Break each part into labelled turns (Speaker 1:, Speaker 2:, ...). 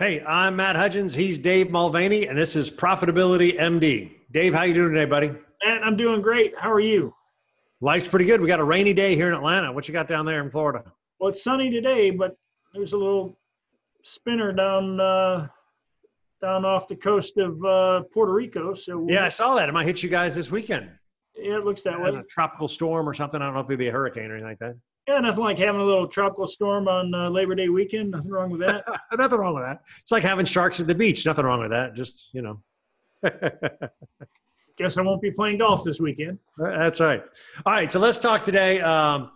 Speaker 1: Hey, I'm Matt Hudgens. He's Dave Mulvaney, and this is Profitability MD. Dave, how you doing today, buddy?
Speaker 2: Matt, I'm doing great. How are you?
Speaker 1: Life's pretty good. We got a rainy day here in Atlanta. What you got down there in Florida?
Speaker 2: Well, it's sunny today, but there's a little spinner down uh, down off the coast of uh, Puerto Rico. So
Speaker 1: yeah, I saw that. It might hit you guys this weekend.
Speaker 2: Yeah, it looks that way.
Speaker 1: A tropical storm or something. I don't know if it'd be a hurricane or anything like that.
Speaker 2: Yeah, nothing like having a little tropical storm on uh, Labor Day weekend. Nothing wrong with that.
Speaker 1: nothing wrong with that. It's like having sharks at the beach. Nothing wrong with that. Just you know.
Speaker 2: Guess I won't be playing golf this weekend.
Speaker 1: That's right. All right, so let's talk today. Um,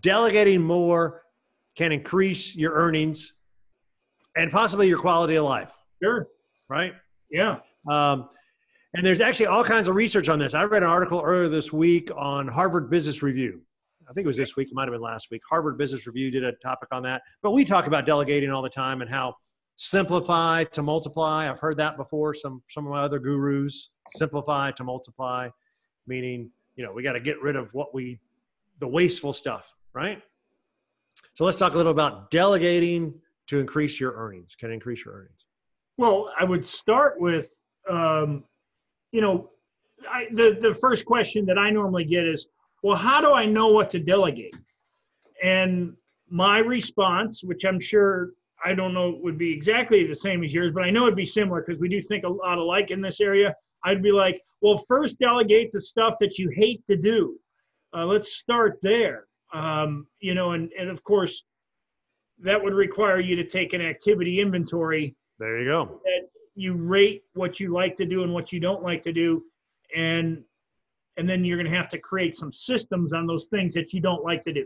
Speaker 1: delegating more can increase your earnings and possibly your quality of life.
Speaker 2: Sure.
Speaker 1: Right.
Speaker 2: Yeah.
Speaker 1: Um, and there's actually all kinds of research on this. I read an article earlier this week on Harvard Business Review. I think it was this week. It might have been last week. Harvard Business Review did a topic on that. But we talk about delegating all the time and how simplify to multiply. I've heard that before. Some some of my other gurus simplify to multiply, meaning you know we got to get rid of what we the wasteful stuff, right? So let's talk a little about delegating to increase your earnings. Can increase your earnings.
Speaker 2: Well, I would start with, um, you know, I, the the first question that I normally get is, well, how do I know what to delegate? And my response, which I'm sure I don't know would be exactly the same as yours, but I know it'd be similar because we do think a lot alike in this area. I'd be like, well, first delegate the stuff that you hate to do. Uh, let's start there. Um, you know, and, and of course, that would require you to take an activity inventory.
Speaker 1: There you go.
Speaker 2: That you rate what you like to do and what you don't like to do, and and then you're going to have to create some systems on those things that you don't like to do.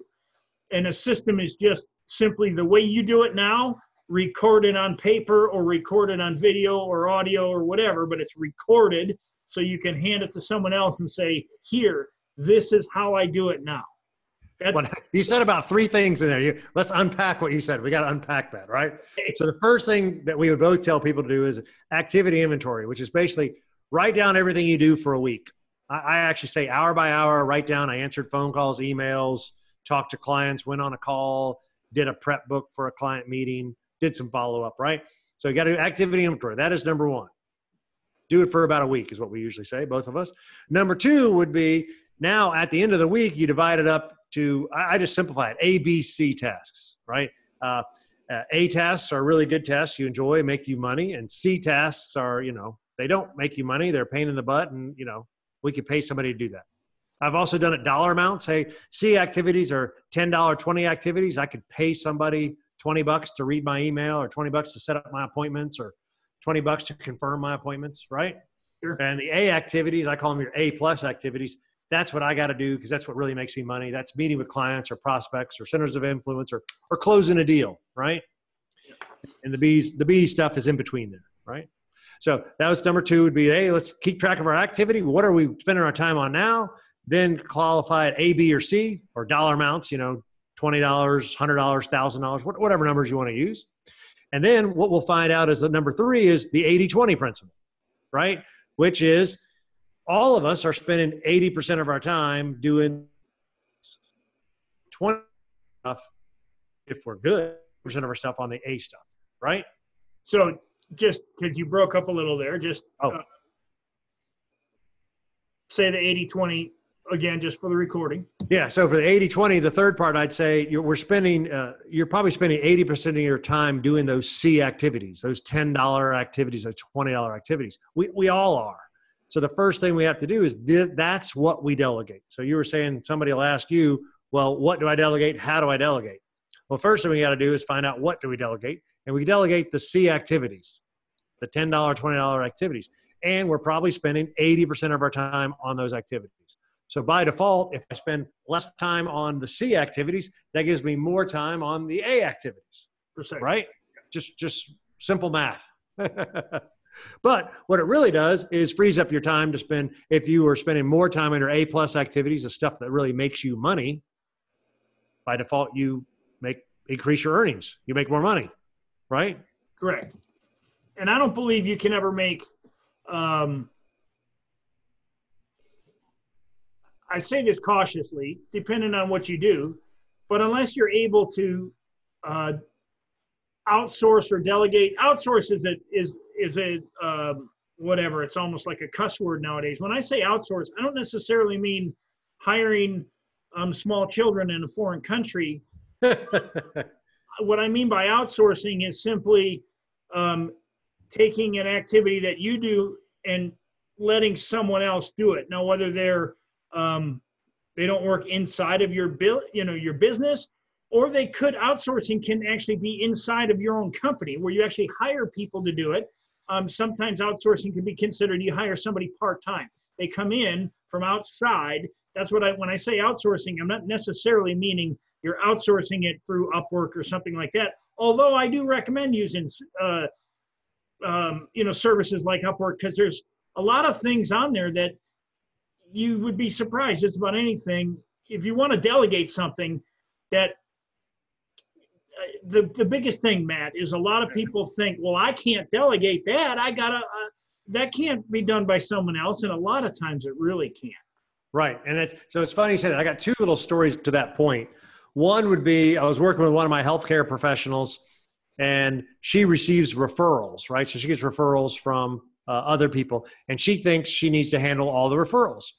Speaker 2: And a system is just simply the way you do it now, recorded on paper or recorded on video or audio or whatever, but it's recorded so you can hand it to someone else and say, "Here, this is how I do it now."
Speaker 1: That's, what, you said about three things in there. You, let's unpack what you said. We got to unpack that, right? So the first thing that we would both tell people to do is activity inventory, which is basically write down everything you do for a week. I, I actually say hour by hour, write down. I answered phone calls, emails, talked to clients, went on a call, did a prep book for a client meeting, did some follow up, right? So you got to do activity inventory. That is number one. Do it for about a week, is what we usually say, both of us. Number two would be now at the end of the week, you divide it up to, I, just simplify it, A, B, C tasks, right? Uh, uh, a tasks are really good tasks you enjoy, make you money, and C tasks are, you know, they don't make you money, they're pain in the butt, and, you know, we could pay somebody to do that. I've also done it dollar amounts. Hey, C activities are $10, 20 activities. I could pay somebody 20 bucks to read my email or 20 bucks to set up my appointments or 20 bucks to confirm my appointments, right? Sure. And the A activities, I call them your A plus activities that's what I got to do because that's what really makes me money. That's meeting with clients or prospects or centers of influence or, or closing a deal, right? Yeah. And the B's, the B stuff is in between there, right? So that was number two would be, hey, let's keep track of our activity. What are we spending our time on now? Then qualify it A, B, or C or dollar amounts, you know, $20, $100, $1,000, whatever numbers you want to use. And then what we'll find out is that number three is the 80 20 principle, right? Which is all of us are spending 80% of our time doing 20 stuff if we're good percent of our stuff on the A stuff, right?
Speaker 2: So just because you broke up a little there, just oh. uh, say the 80 20 again, just for the recording.
Speaker 1: Yeah. So for the 80 20, the third part, I'd say you're, we're spending, uh, you're probably spending 80% of your time doing those C activities, those $10 activities, those $20 activities. We, we all are. So the first thing we have to do is th- that's what we delegate. So you were saying somebody will ask you, well, what do I delegate? How do I delegate? Well, first thing we got to do is find out what do we delegate, and we delegate the C activities, the ten dollar, twenty dollar activities, and we're probably spending eighty percent of our time on those activities. So by default, if I spend less time on the C activities, that gives me more time on the A activities.
Speaker 2: Precisely.
Speaker 1: Right? Just just simple math. But what it really does is frees up your time to spend. If you are spending more time on your A plus activities, the stuff that really makes you money, by default you make increase your earnings. You make more money, right?
Speaker 2: Correct. And I don't believe you can ever make. Um, I say this cautiously, depending on what you do, but unless you're able to uh, outsource or delegate. Outsource is a is is a um, whatever. It's almost like a cuss word nowadays. When I say outsource, I don't necessarily mean hiring um, small children in a foreign country. what I mean by outsourcing is simply um, taking an activity that you do and letting someone else do it. Now, whether they're um, they don't work inside of your bill, you know, your business, or they could outsourcing can actually be inside of your own company where you actually hire people to do it. Um, sometimes outsourcing can be considered you hire somebody part time. They come in from outside. That's what I when I say outsourcing, I'm not necessarily meaning you're outsourcing it through Upwork or something like that. Although I do recommend using uh, um, you know services like Upwork because there's a lot of things on there that you would be surprised just about anything. If you want to delegate something that uh, the, the biggest thing, Matt, is a lot of people think, well, I can't delegate that. I gotta, uh, that can't be done by someone else. And a lot of times it really can't.
Speaker 1: Right. And it's, so it's funny you said that. I got two little stories to that point. One would be I was working with one of my healthcare professionals and she receives referrals, right? So she gets referrals from uh, other people and she thinks she needs to handle all the referrals.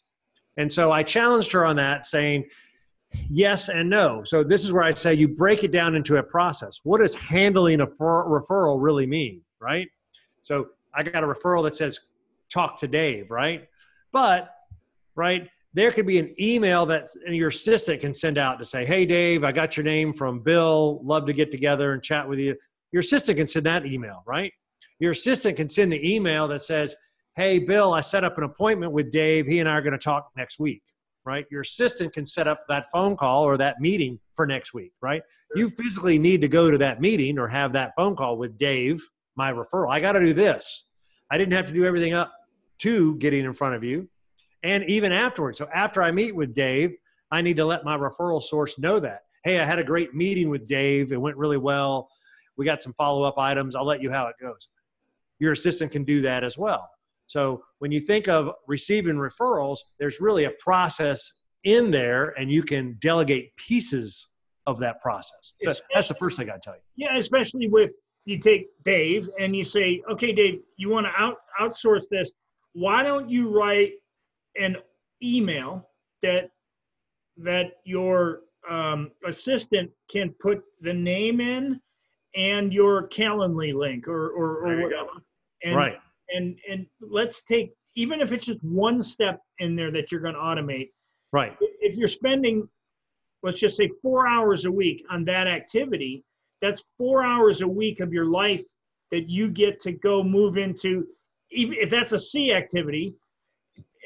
Speaker 1: And so I challenged her on that saying, yes and no. So this is where I say you break it down into a process. What does handling a referral really mean, right? So I got a referral that says talk to Dave, right? But right there could be an email that your assistant can send out to say, "Hey Dave, I got your name from Bill. Love to get together and chat with you." Your assistant can send that email, right? Your assistant can send the email that says, "Hey Bill, I set up an appointment with Dave. He and I are going to talk next week." right? Your assistant can set up that phone call or that meeting for next week, right? You physically need to go to that meeting or have that phone call with Dave, my referral. I got to do this. I didn't have to do everything up to getting in front of you. And even afterwards. So after I meet with Dave, I need to let my referral source know that. Hey, I had a great meeting with Dave. It went really well. We got some follow up items. I'll let you how it goes. Your assistant can do that as well. So when you think of receiving referrals, there's really a process in there, and you can delegate pieces of that process. So that's the first thing I tell you.
Speaker 2: Yeah, especially with you take Dave and you say, okay, Dave, you want to out outsource this. Why don't you write an email that that your um, assistant can put the name in and your Calendly link or or, or whatever. And,
Speaker 1: right.
Speaker 2: and and let's take even if it's just one step in there that you're going to automate.
Speaker 1: Right.
Speaker 2: If you're spending let's just say four hours a week on that activity that's four hours a week of your life that you get to go move into even if that's a c activity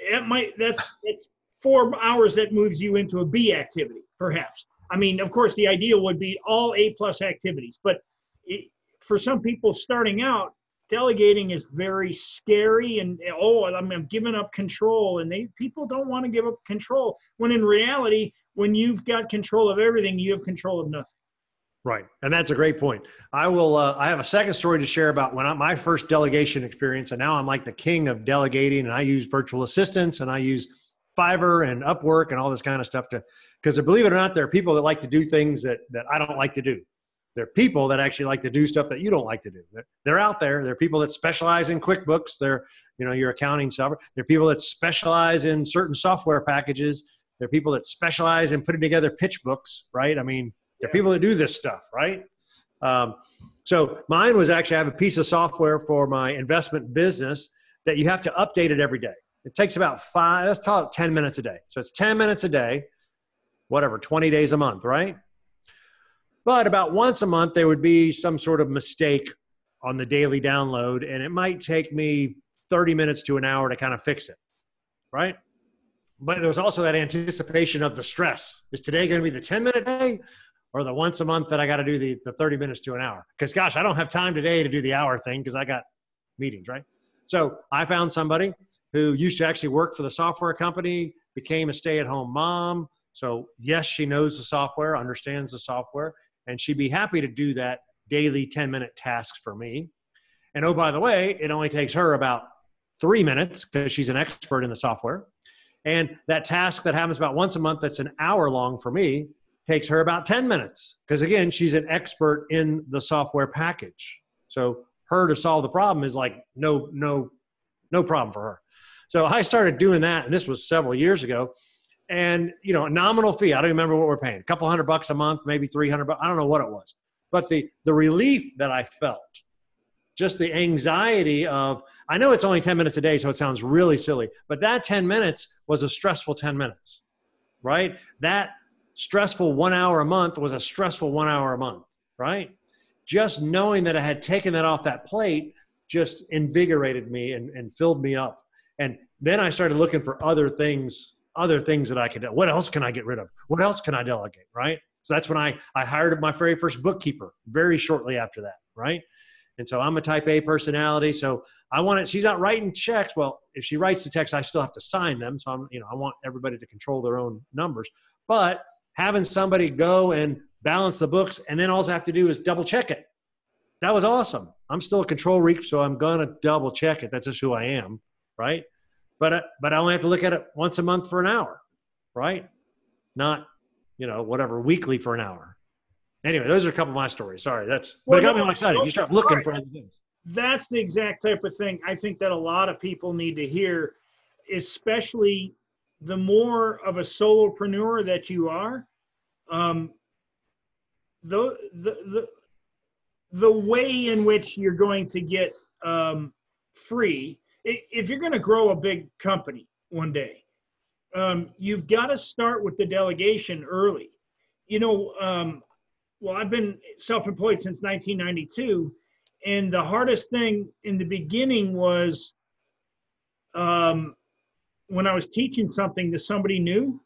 Speaker 2: it might that's it's four hours that moves you into a b activity perhaps. I mean of course the ideal would be all a plus activities but it, for some people starting out delegating is very scary and oh I'm, I'm giving up control and they people don't want to give up control when in reality when you've got control of everything you have control of nothing
Speaker 1: right and that's a great point i will uh, i have a second story to share about when I, my first delegation experience and now i'm like the king of delegating and i use virtual assistants and i use fiverr and upwork and all this kind of stuff to because believe it or not there are people that like to do things that that i don't like to do there are people that actually like to do stuff that you don't like to do. They're out there. There are people that specialize in QuickBooks. They're, you know, your accounting software. There are people that specialize in certain software packages. There are people that specialize in putting together pitch books, right? I mean, there are people that do this stuff, right? Um, so mine was actually I have a piece of software for my investment business that you have to update it every day. It takes about five, let's call it 10 minutes a day. So it's 10 minutes a day, whatever, 20 days a month, right? But about once a month, there would be some sort of mistake on the daily download, and it might take me 30 minutes to an hour to kind of fix it, right? But there was also that anticipation of the stress. Is today going to be the 10 minute day or the once a month that I got to do the, the 30 minutes to an hour? Because, gosh, I don't have time today to do the hour thing because I got meetings, right? So I found somebody who used to actually work for the software company, became a stay at home mom. So, yes, she knows the software, understands the software, and she'd be happy to do that daily 10 minute task for me. And oh, by the way, it only takes her about three minutes because she's an expert in the software. And that task that happens about once a month that's an hour long for me takes her about 10 minutes. Because again she's an expert in the software package. So her to solve the problem is like no no no problem for her. So i started doing that and this was several years ago. And you know a nominal fee i don't remember what we're paying a couple hundred bucks a month maybe 300 bucks i don't know what it was. But the the relief that i felt just the anxiety of i know it's only 10 minutes a day so it sounds really silly but that 10 minutes was a stressful 10 minutes right? That stressful one hour a month was a stressful one hour a month, right? Just knowing that I had taken that off that plate just invigorated me and, and filled me up. And then I started looking for other things, other things that I could do. What else can I get rid of? What else can I delegate? Right. So that's when I, I hired my very first bookkeeper very shortly after that. Right. And so I'm a type A personality. So I want it, she's not writing checks. Well, if she writes the checks, I still have to sign them. So I'm, you know, I want everybody to control their own numbers. But having somebody go and balance the books and then all I have to do is double check it. That was awesome. I'm still a control freak, so I'm gonna double check it. That's just who I am, right? But uh, but I only have to look at it once a month for an hour, right? Not you know whatever weekly for an hour. Anyway, those are a couple of my stories. Sorry, that's but it got no, me excited. You start looking right. for other things.
Speaker 2: That's the exact type of thing I think that a lot of people need to hear, especially the more of a solopreneur that you are, um, the, the, the, the way in which you're going to get um, free, if you're going to grow a big company one day, um, you've got to start with the delegation early. You know, um, well, I've been self employed since 1992, and the hardest thing in the beginning was um, when I was teaching something to somebody new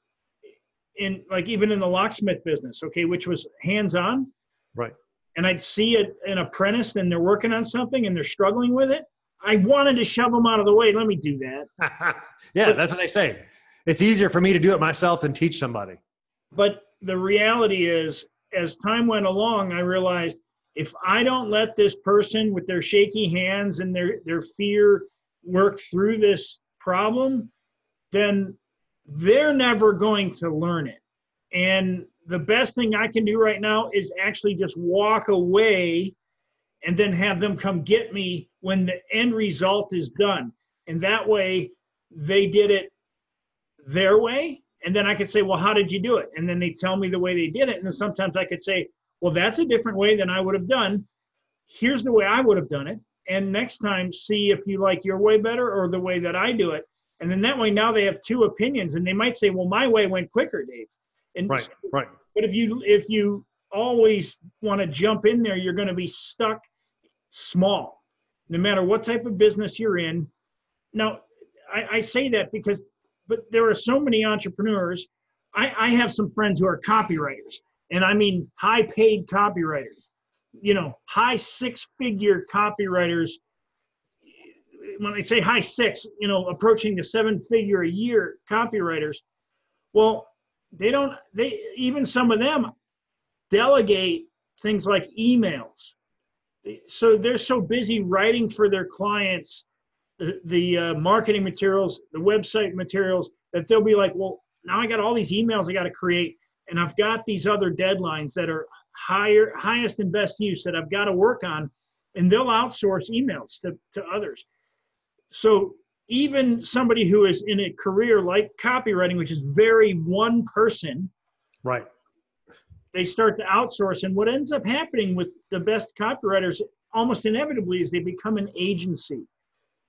Speaker 2: in like even in the locksmith business, okay, which was hands on.
Speaker 1: Right.
Speaker 2: And I'd see it, an apprentice and they're working on something and they're struggling with it. I wanted to shove them out of the way. Let me do that.
Speaker 1: yeah, but, that's what they say. It's easier for me to do it myself than teach somebody.
Speaker 2: But the reality is, as time went along, I realized if I don't let this person with their shaky hands and their, their fear work through this problem, then they're never going to learn it. And the best thing I can do right now is actually just walk away and then have them come get me when the end result is done. And that way they did it their way. And then I could say, well, how did you do it? And then they tell me the way they did it. And then sometimes I could say, well, that's a different way than I would have done. Here's the way I would have done it. And next time, see if you like your way better or the way that I do it. And then that way now they have two opinions and they might say, well, my way went quicker, Dave. And
Speaker 1: right, right.
Speaker 2: But if you if you always want to jump in there, you're going to be stuck small, no matter what type of business you're in. Now, I, I say that because, but there are so many entrepreneurs. I, I have some friends who are copywriters, and I mean high paid copywriters, you know, high six figure copywriters when I say high six, you know, approaching the seven figure a year copywriters, well, they don't, they, even some of them delegate things like emails. So they're so busy writing for their clients the, the uh, marketing materials, the website materials, that they'll be like, well, now I got all these emails I got to create, and I've got these other deadlines that are higher, highest and best use that I've got to work on, and they'll outsource emails to, to others. So even somebody who is in a career like copywriting, which is very one person,
Speaker 1: right?
Speaker 2: They start to outsource, and what ends up happening with the best copywriters almost inevitably is they become an agency.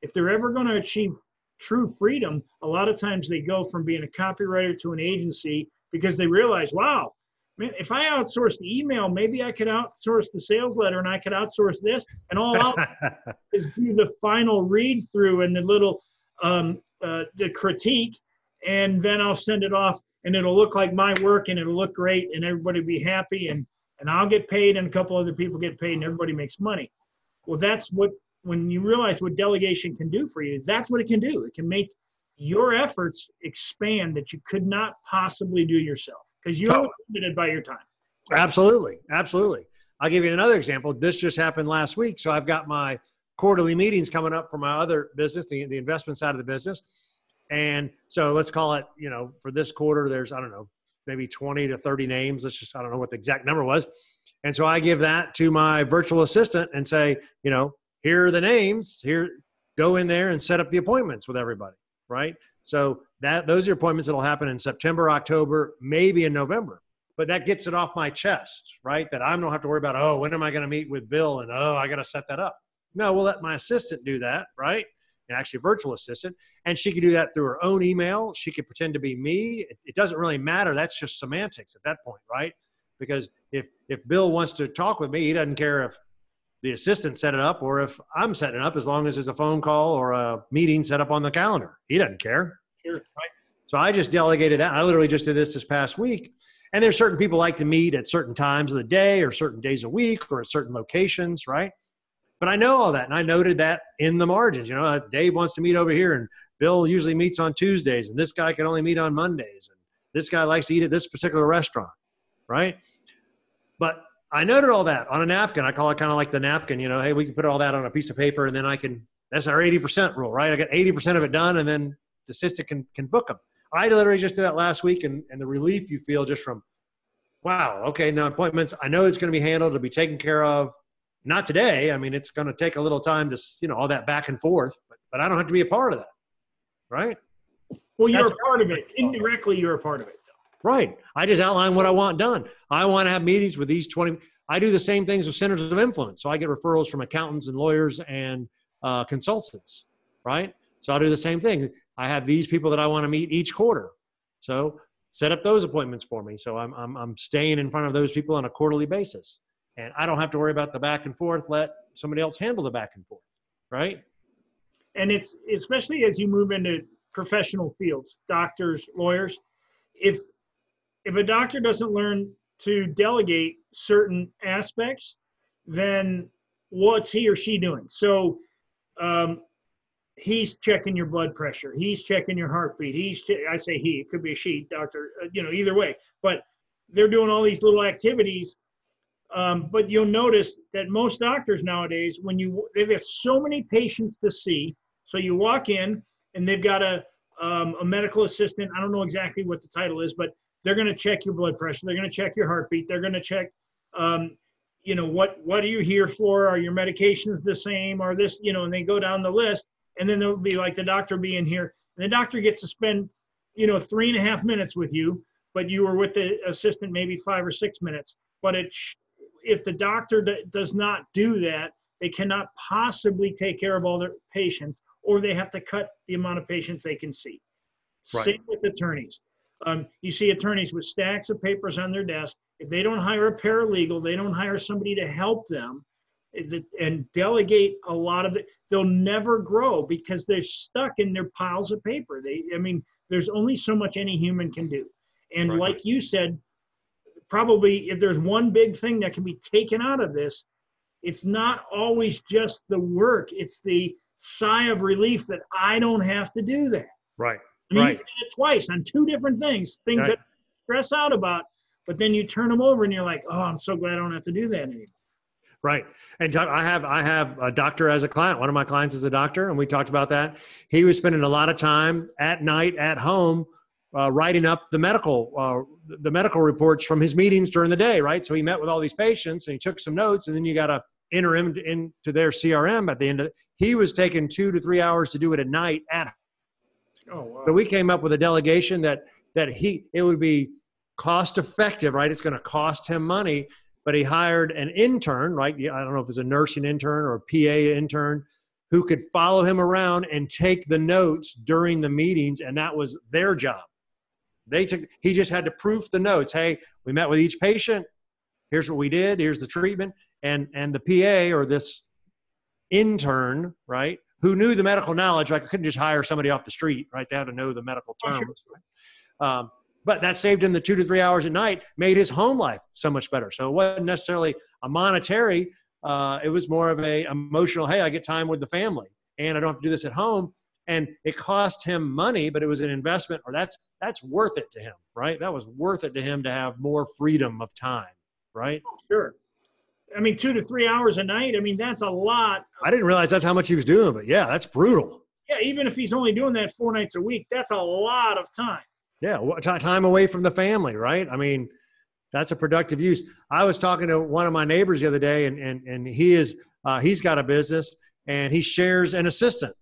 Speaker 2: If they're ever going to achieve true freedom, a lot of times they go from being a copywriter to an agency because they realize, wow, man, if I outsource the email, maybe I could outsource the sales letter and I could outsource this. And all I'll is do the final read through and the little um, uh, the critique, and then I'll send it off, and it'll look like my work, and it'll look great, and everybody will be happy, and and I'll get paid, and a couple other people get paid, and everybody makes money. Well, that's what when you realize what delegation can do for you, that's what it can do. It can make your efforts expand that you could not possibly do yourself because you're so, limited by your time.
Speaker 1: Absolutely, absolutely. I'll give you another example. This just happened last week. So I've got my quarterly meetings coming up for my other business, the, the investment side of the business. And so let's call it, you know, for this quarter, there's, I don't know, maybe 20 to 30 names. Let's just, I don't know what the exact number was. And so I give that to my virtual assistant and say, you know, here are the names. Here, go in there and set up the appointments with everybody, right? So that those are appointments that'll happen in September, October, maybe in November. But that gets it off my chest, right? That I don't have to worry about, oh, when am I going to meet with Bill? And oh, I got to set that up. No, we'll let my assistant do that, right? And actually, a virtual assistant. And she can do that through her own email. She can pretend to be me. It, it doesn't really matter. That's just semantics at that point, right? Because if if Bill wants to talk with me, he doesn't care if the assistant set it up or if I'm setting it up, as long as there's a phone call or a meeting set up on the calendar. He doesn't care. Sure. Right? So I just delegated that. I literally just did this this past week. And there's certain people like to meet at certain times of the day or certain days a week or at certain locations, right? But I know all that, and I noted that in the margins. You know, uh, Dave wants to meet over here, and Bill usually meets on Tuesdays, and this guy can only meet on Mondays, and this guy likes to eat at this particular restaurant, right? But I noted all that on a napkin. I call it kind of like the napkin, you know, hey, we can put all that on a piece of paper and then I can, that's our 80% rule, right? I got 80% of it done and then the assistant can, can book them. I literally just did that last week and, and the relief you feel just from, wow, okay, now appointments, I know it's going to be handled, it'll be taken care of. Not today. I mean, it's going to take a little time to, you know, all that back and forth, but, but I don't have to be a part of that, right?
Speaker 2: Well, you're That's a part of it. Indirectly, you're a part of it.
Speaker 1: Right. I just outline what I want done. I want to have meetings with these 20. I do the same things with centers of influence. So I get referrals from accountants and lawyers and uh, consultants, right? So I'll do the same thing. I have these people that I want to meet each quarter. So set up those appointments for me. So I'm, I'm, I'm staying in front of those people on a quarterly basis. And I don't have to worry about the back and forth. Let somebody else handle the back and forth, right?
Speaker 2: And it's especially as you move into professional fields, doctors, lawyers, if if a doctor doesn't learn to delegate certain aspects, then what's he or she doing? So um, he's checking your blood pressure. He's checking your heartbeat. He's, I say he, it could be a she, doctor, uh, you know, either way. But they're doing all these little activities. Um, but you'll notice that most doctors nowadays, when you, they've got so many patients to see. So you walk in and they've got a, um, a medical assistant. I don't know exactly what the title is, but they're going to check your blood pressure. They're going to check your heartbeat. They're going to check, um, you know, what what are you here for? Are your medications the same? Are this, you know, and they go down the list, and then there'll be like the doctor being here. And the doctor gets to spend, you know, three and a half minutes with you, but you were with the assistant maybe five or six minutes. But it, if the doctor d- does not do that, they cannot possibly take care of all their patients, or they have to cut the amount of patients they can see. Right. Same with attorneys. Um, you see attorneys with stacks of papers on their desk. If they don't hire a paralegal, they don't hire somebody to help them and delegate a lot of it, they'll never grow because they're stuck in their piles of paper. They, I mean, there's only so much any human can do. And right. like you said, probably if there's one big thing that can be taken out of this, it's not always just the work, it's the sigh of relief that I don't have to do that.
Speaker 1: Right.
Speaker 2: I mean,
Speaker 1: right.
Speaker 2: you did it twice on two different things, things right. that stress out about, but then you turn them over and you're like, oh, I'm so glad I don't have to do that anymore.
Speaker 1: Right. And I have I have a doctor as a client. One of my clients is a doctor, and we talked about that. He was spending a lot of time at night at home uh, writing up the medical uh, the medical reports from his meetings during the day. Right. So he met with all these patients and he took some notes, and then you got to enter him into their CRM at the end of it. He was taking two to three hours to do it at night at Oh, wow. So we came up with a delegation that that he it would be cost effective, right? It's going to cost him money, but he hired an intern, right? I don't know if it's a nursing intern or a PA intern who could follow him around and take the notes during the meetings, and that was their job. They took he just had to proof the notes. Hey, we met with each patient. Here's what we did. Here's the treatment, and and the PA or this intern, right? Who knew the medical knowledge. Like I couldn't just hire somebody off the street, right? They had to know the medical terms. Oh, sure. right? um, but that saved him the two to three hours at night, made his home life so much better. So it wasn't necessarily a monetary. Uh, it was more of a emotional. Hey, I get time with the family, and I don't have to do this at home. And it cost him money, but it was an investment, or that's that's worth it to him, right? That was worth it to him to have more freedom of time, right?
Speaker 2: Oh, sure. I mean, two to three hours a night. I mean, that's a lot.
Speaker 1: I didn't realize that's how much he was doing, but yeah, that's brutal.
Speaker 2: Yeah, even if he's only doing that four nights a week, that's a lot of time.
Speaker 1: Yeah, time away from the family, right? I mean, that's a productive use. I was talking to one of my neighbors the other day, and and and he is uh, he's got a business, and he shares an assistant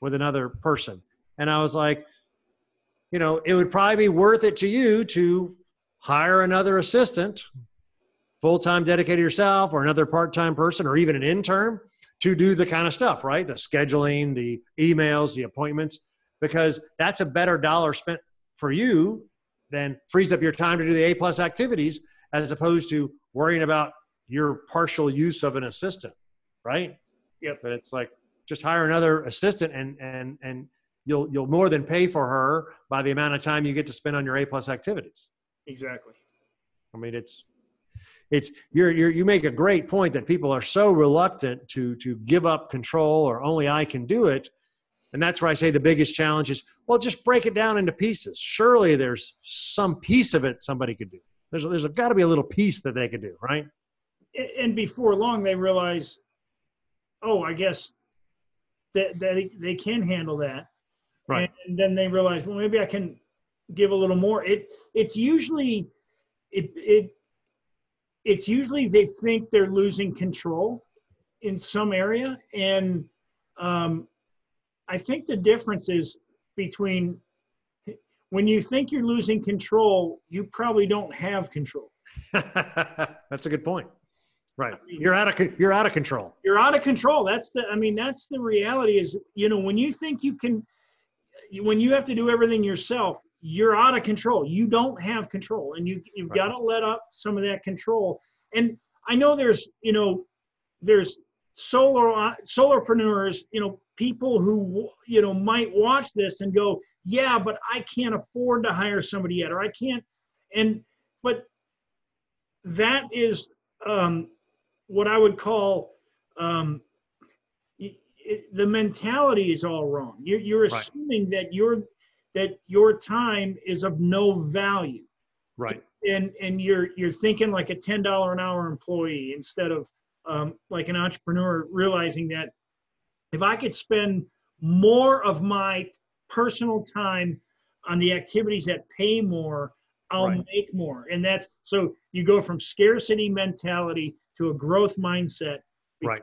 Speaker 1: with another person, and I was like, you know, it would probably be worth it to you to hire another assistant, full time dedicated yourself, or another part time person, or even an intern to do the kind of stuff, right? The scheduling, the emails, the appointments, because that's a better dollar spent for you than frees up your time to do the A plus activities as opposed to worrying about your partial use of an assistant, right?
Speaker 2: Yep.
Speaker 1: But it's like just hire another assistant and and and you'll you'll more than pay for her by the amount of time you get to spend on your A plus activities.
Speaker 2: Exactly.
Speaker 1: I mean, it's it's you're, you're you make a great point that people are so reluctant to to give up control or only I can do it and that's where I say the biggest challenge is well, just break it down into pieces. Surely there's some piece of it somebody could do. There's, there's got to be a little piece that they could do, right?
Speaker 2: And before long, they realize, oh, I guess that they, they can handle that.
Speaker 1: Right.
Speaker 2: And then they realize, well, maybe I can give a little more. It it's usually it it it's usually they think they're losing control in some area, and um, I think the difference is between when you think you're losing control, you probably don't have control.
Speaker 1: that's a good point. Right. I mean, you're out of you're out of control.
Speaker 2: You're out of control. That's the I mean that's the reality is you know when you think you can when you have to do everything yourself, you're out of control. You don't have control and you you've right. got to let up some of that control. And I know there's, you know, there's solar solopreneurs, you know, people who you know might watch this and go, yeah, but I can't afford to hire somebody yet, or I can't, and but that is um, what I would call um, it, the mentality is all wrong. You're, you're assuming right. that your that your time is of no value.
Speaker 1: Right.
Speaker 2: And and you're you're thinking like a ten dollar an hour employee instead of um, like an entrepreneur realizing that if I could spend more of my personal time on the activities that pay more, I'll right. make more. And that's so you go from scarcity mentality to a growth mindset.
Speaker 1: Right.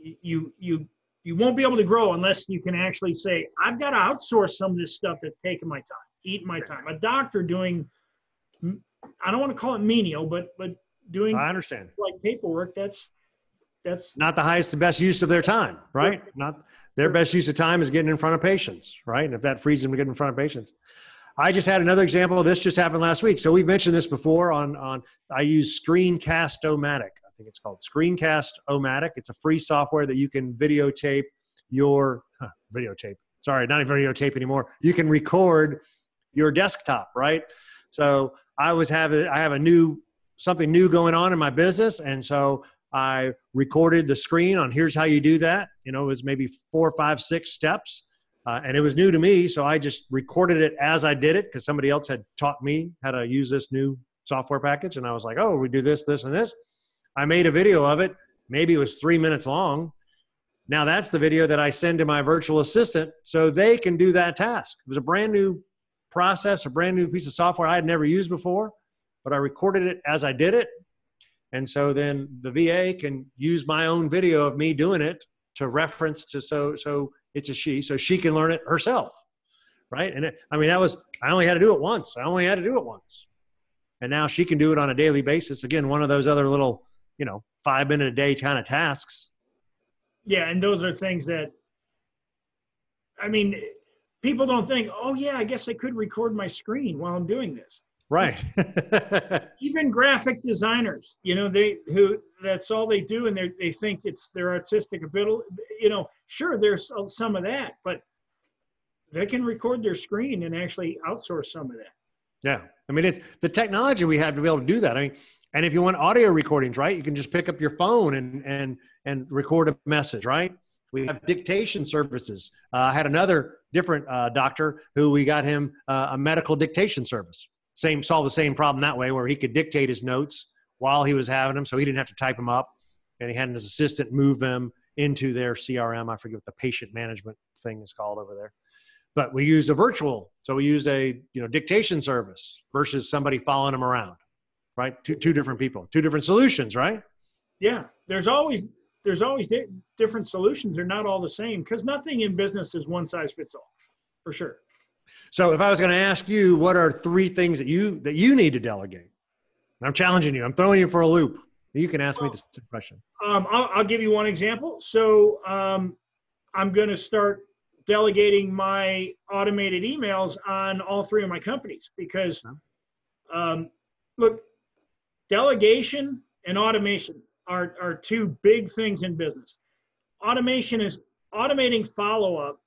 Speaker 2: You you you won't be able to grow unless you can actually say, I've got to outsource some of this stuff that's taking my time, eating my time. A doctor doing I don't want to call it menial, but but doing
Speaker 1: I understand
Speaker 2: like paperwork, that's that's
Speaker 1: not the highest and best use of their time, right? Not their best use of time is getting in front of patients, right? And if that frees them to get in front of patients. I just had another example of this just happened last week. So we've mentioned this before on on I use Screencast-O-Matic. I think it's called Screencast-O-Matic. It's a free software that you can videotape your huh, videotape. Sorry, not even videotape anymore. You can record your desktop, right? So I was having I have a new something new going on in my business, and so I recorded the screen on here's how you do that. You know, it was maybe four, five, six steps. Uh, and it was new to me. So I just recorded it as I did it because somebody else had taught me how to use this new software package. And I was like, oh, we do this, this, and this. I made a video of it. Maybe it was three minutes long. Now that's the video that I send to my virtual assistant so they can do that task. It was a brand new process, a brand new piece of software I had never used before, but I recorded it as I did it. And so then the VA can use my own video of me doing it to reference to so so it's a she, so she can learn it herself, right? And it, I mean that was I only had to do it once. I only had to do it once, and now she can do it on a daily basis. Again, one of those other little you know five minute a day kind of tasks.
Speaker 2: Yeah, and those are things that I mean people don't think, oh yeah, I guess I could record my screen while I'm doing this.
Speaker 1: Right.
Speaker 2: Even graphic designers, you know, they who that's all they do, and they they think it's their artistic ability. You know, sure, there's some of that, but they can record their screen and actually outsource some of that.
Speaker 1: Yeah, I mean, it's the technology we have to be able to do that. I mean, and if you want audio recordings, right, you can just pick up your phone and and and record a message, right? We have dictation services. Uh, I had another different uh, doctor who we got him uh, a medical dictation service same solve the same problem that way where he could dictate his notes while he was having them so he didn't have to type them up and he had his assistant move them into their crm i forget what the patient management thing is called over there but we used a virtual. So we used a you know dictation service versus somebody following them around, right? Two two different people, two different solutions, right?
Speaker 2: Yeah, there's always there's always di- different solutions. They're not all the same because nothing in business is one size fits all, for sure.
Speaker 1: So if I was going to ask you, what are three things that you that you need to delegate? I'm challenging you. I'm throwing you for a loop. You can ask well, me this question.
Speaker 2: Um, I'll, I'll, give you one example. So um, I'm going to start delegating my automated emails on all three of my companies because, um, look, delegation and automation are, are two big things in business. Automation is automating follow up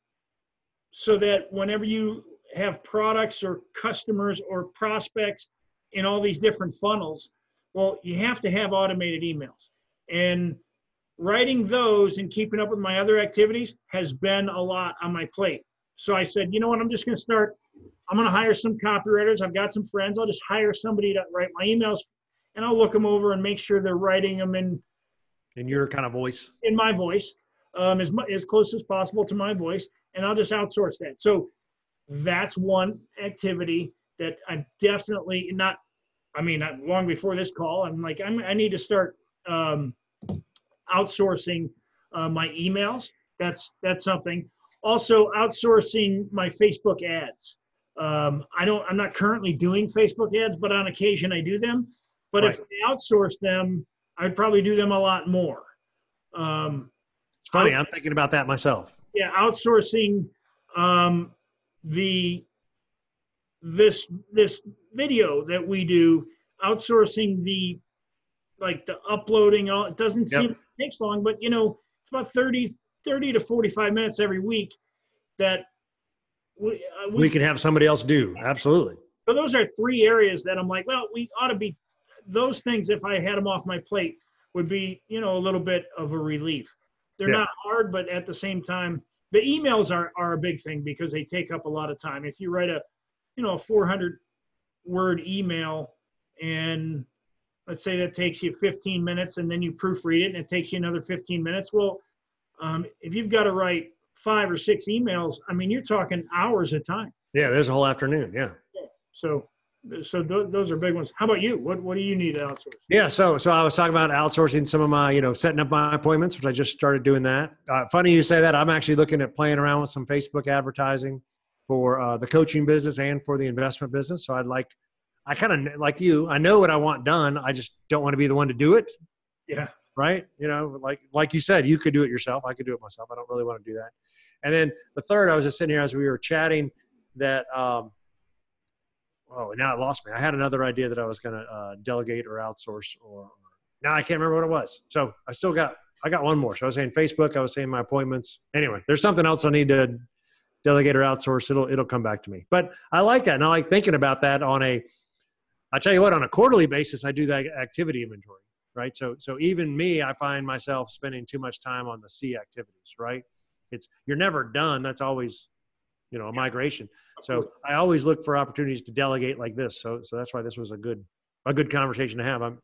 Speaker 2: so that whenever you have products or customers or prospects in all these different funnels, well, you have to have automated emails. And writing those and keeping up with my other activities has been a lot on my plate. So I said, you know what, I'm just going to start. I'm going to hire some copywriters. I've got some friends. I'll just hire somebody to write my emails and I'll look them over and make sure they're writing them in
Speaker 1: in your kind of voice,
Speaker 2: in my voice, um, as as close as possible to my voice, and I'll just outsource that. So that's one activity that I'm definitely not. I mean, long before this call, I'm like, I'm, i need to start um, outsourcing uh, my emails. That's that's something. Also, outsourcing my Facebook ads. Um, I don't. I'm not currently doing Facebook ads, but on occasion I do them. But right. if I outsource them, I'd probably do them a lot more. Um,
Speaker 1: it's funny. I'm thinking about that myself.
Speaker 2: Yeah, outsourcing um, the this this video that we do, outsourcing the like the uploading. All it doesn't yep. seem it takes long, but you know it's about 30, 30 to 45 minutes every week that
Speaker 1: we, uh, we, we can have somebody else do. Absolutely.
Speaker 2: So those are three areas that I'm like, well, we ought to be those things, if I had them off my plate, would be, you know, a little bit of a relief. They're yeah. not hard, but at the same time, the emails are, are a big thing because they take up a lot of time. If you write a, you know, a 400 word email and let's say that takes you 15 minutes and then you proofread it and it takes you another 15 minutes. Well, um, if you've got to write five or six emails, I mean, you're talking hours of time.
Speaker 1: Yeah, there's a whole afternoon. Yeah.
Speaker 2: So so th- those are big ones. How about you? What what do you need to outsource?
Speaker 1: Yeah, so so I was talking about outsourcing some of my you know setting up my appointments, which I just started doing that. Uh, funny you say that. I'm actually looking at playing around with some Facebook advertising for uh, the coaching business and for the investment business. So I'd like, I kind of like you. I know what I want done. I just don't want to be the one to do it.
Speaker 2: Yeah.
Speaker 1: Right. You know, like like you said, you could do it yourself. I could do it myself. I don't really want to do that. And then the third, I was just sitting here as we were chatting that. Um, oh, now it lost me. I had another idea that I was going to uh, delegate or outsource, or, now I can't remember what it was. So I still got I got one more. So I was saying Facebook. I was saying my appointments. Anyway, there's something else I need to delegate or outsource. It'll it'll come back to me. But I like that, and I like thinking about that on a. I tell you what, on a quarterly basis, I do that activity inventory, right? So so even me, I find myself spending too much time on the C activities, right? It's you're never done. That's always you know a migration. So i always look for opportunities to delegate like this. So so that's why this was a good a good conversation to have. I'm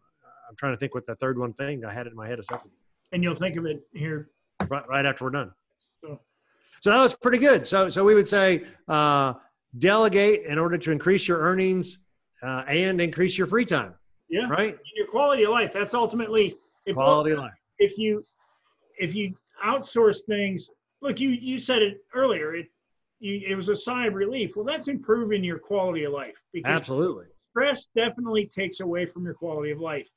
Speaker 1: i'm trying to think what the third one thing i had it in my head a second.
Speaker 2: And you'll think of it here.
Speaker 1: Right, right after we're done. So. so that was pretty good. So so we would say uh, delegate in order to increase your earnings uh, and increase your free time.
Speaker 2: Yeah.
Speaker 1: Right?
Speaker 2: Your quality of life. That's ultimately
Speaker 1: if, quality of life.
Speaker 2: If you if you outsource things look you you said it earlier. It it was a sigh of relief. Well, that's improving your quality of life.
Speaker 1: Because Absolutely.
Speaker 2: Stress definitely takes away from your quality of life.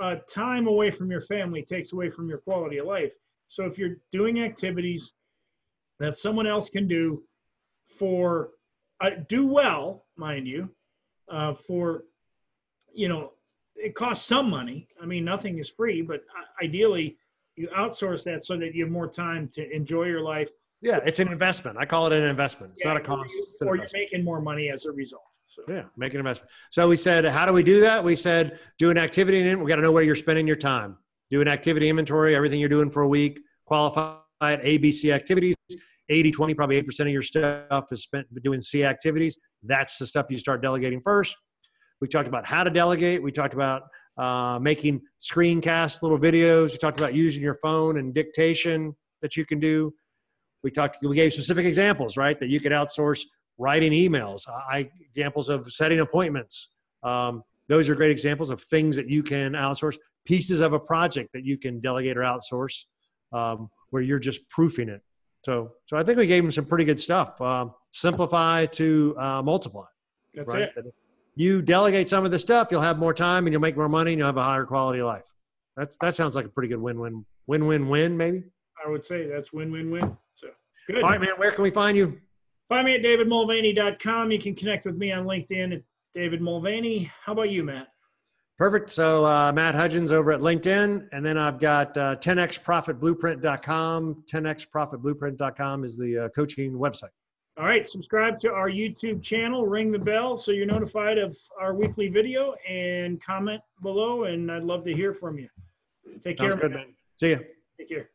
Speaker 2: Uh, time away from your family takes away from your quality of life. So if you're doing activities that someone else can do for uh, do well, mind you, uh, for you know, it costs some money. I mean, nothing is free, but uh, ideally, you outsource that so that you have more time to enjoy your life
Speaker 1: yeah, it's an investment. I call it an investment. It's yeah, not a cost.
Speaker 2: or you're making more money as a result.
Speaker 1: So. Yeah, make an investment. So we said, how do we do that? We said, do an activity in. We got to know where you're spending your time. Do an activity inventory, everything you're doing for a week. Qualify it ABC activities. 80, 20, probably 8% of your stuff is spent doing C activities. That's the stuff you start delegating first. We talked about how to delegate. We talked about uh, making screencasts, little videos. We talked about using your phone and dictation that you can do we talked, we gave specific examples, right? That you could outsource writing emails, I examples of setting appointments. Um, those are great examples of things that you can outsource. Pieces of a project that you can delegate or outsource, um, where you're just proofing it. So, so I think we gave them some pretty good stuff. Um, simplify to uh, multiply.
Speaker 2: That's
Speaker 1: right?
Speaker 2: it.
Speaker 1: You delegate some of the stuff, you'll have more time, and you'll make more money, and you'll have a higher quality of life. That's that sounds like a pretty good win-win, win-win-win, maybe.
Speaker 2: I would say that's win-win-win. So good.
Speaker 1: All right, man. Where can we find you?
Speaker 2: Find me at davidmulvaney.com. You can connect with me on LinkedIn at David Mulvaney. How about you, Matt?
Speaker 1: Perfect. So uh, Matt Hudgens over at LinkedIn, and then I've got uh, 10xprofitblueprint.com. 10xprofitblueprint.com is the uh, coaching website.
Speaker 2: All right, subscribe to our YouTube channel, ring the bell so you're notified of our weekly video, and comment below. And I'd love to hear from you. Take care.
Speaker 1: Good, man. See ya.
Speaker 2: Take care.